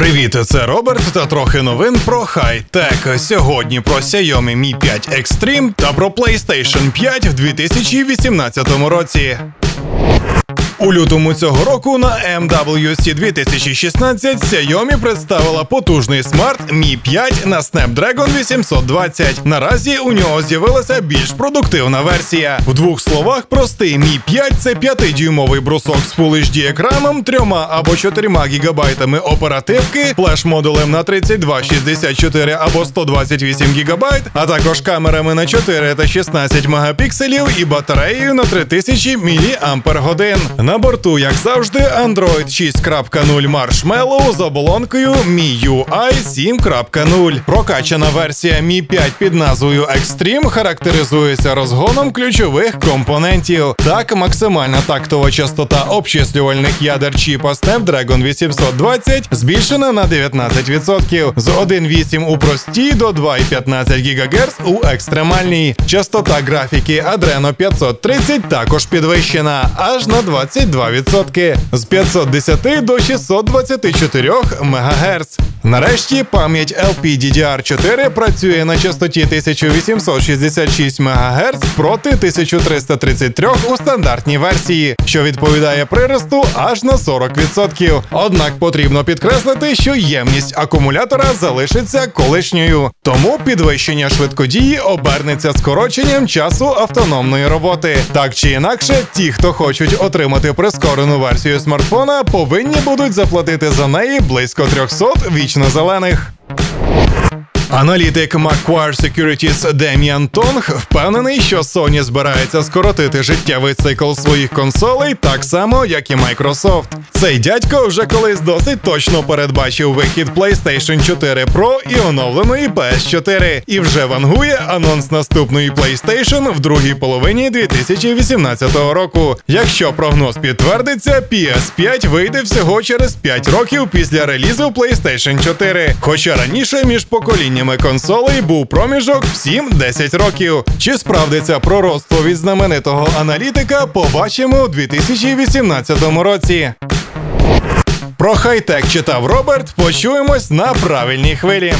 Привіт, це Роберт та трохи новин про хай-тек. Сьогодні про Xiaomi Mi 5 Extreme та про PlayStation 5 в 2018 році. У лютому цього року на MWC 2016 Xiaomi представила потужний смарт Mi 5 на Snapdragon 820. Наразі у нього з'явилася більш продуктивна версія. В двох словах, простий Mi 5 це 5-дюймовий брусок з Full HD екраном, 3 або 4 гігабайтами оперативки, флеш-модулем на 32, 64 або 128 гігабайт, а також камерами на 4 та 16 мегапікселів і батареєю на 3000 мАч. На борту, як завжди, Android 6.0 Marshmallow з оболонкою MIUI 7.0. Прокачана версія Mi 5 під назвою Extreme характеризується розгоном ключових компонентів. Так, максимальна тактова частота обчислювальних ядер чіпа Snapdragon 820 збільшена на 19%, з 1.8 у простій до 2,15 ГГц у екстремальній. Частота графіки Adreno 530 також підвищена аж на 22% з 510 до 624 МГц. Нарешті пам'ять LPDDR4 працює на частоті 1866 МГц проти 1333 у стандартній версії, що відповідає приросту аж на 40%. Однак потрібно підкреслити, що ємність акумулятора залишиться колишньою, тому підвищення швидкодії обернеться скороченням часу автономної роботи. Так чи інакше, ті, хто хочуть отримати прискорену версію смартфона, повинні будуть заплатити за неї близько 300 вічно зелених. Аналітик Macquarie Securities Дем'ян Тонг впевнений, що Sony збирається скоротити життєвий цикл своїх консолей так само, як і Microsoft. Цей дядько вже колись досить точно передбачив вихід PlayStation 4 Pro і оновленої PS4, і вже вангує анонс наступної PlayStation в другій половині 2018 року. Якщо прогноз підтвердиться, PS5 вийде всього через 5 років після релізу PlayStation 4. Хоча раніше між поколіннями консолей був проміжок в 7-10 років. Чи справдиться пророцтво від знаменитого аналітика, побачимо у 2018 році. Про хай-тек читав Роберт. Почуємось на правильній хвилі.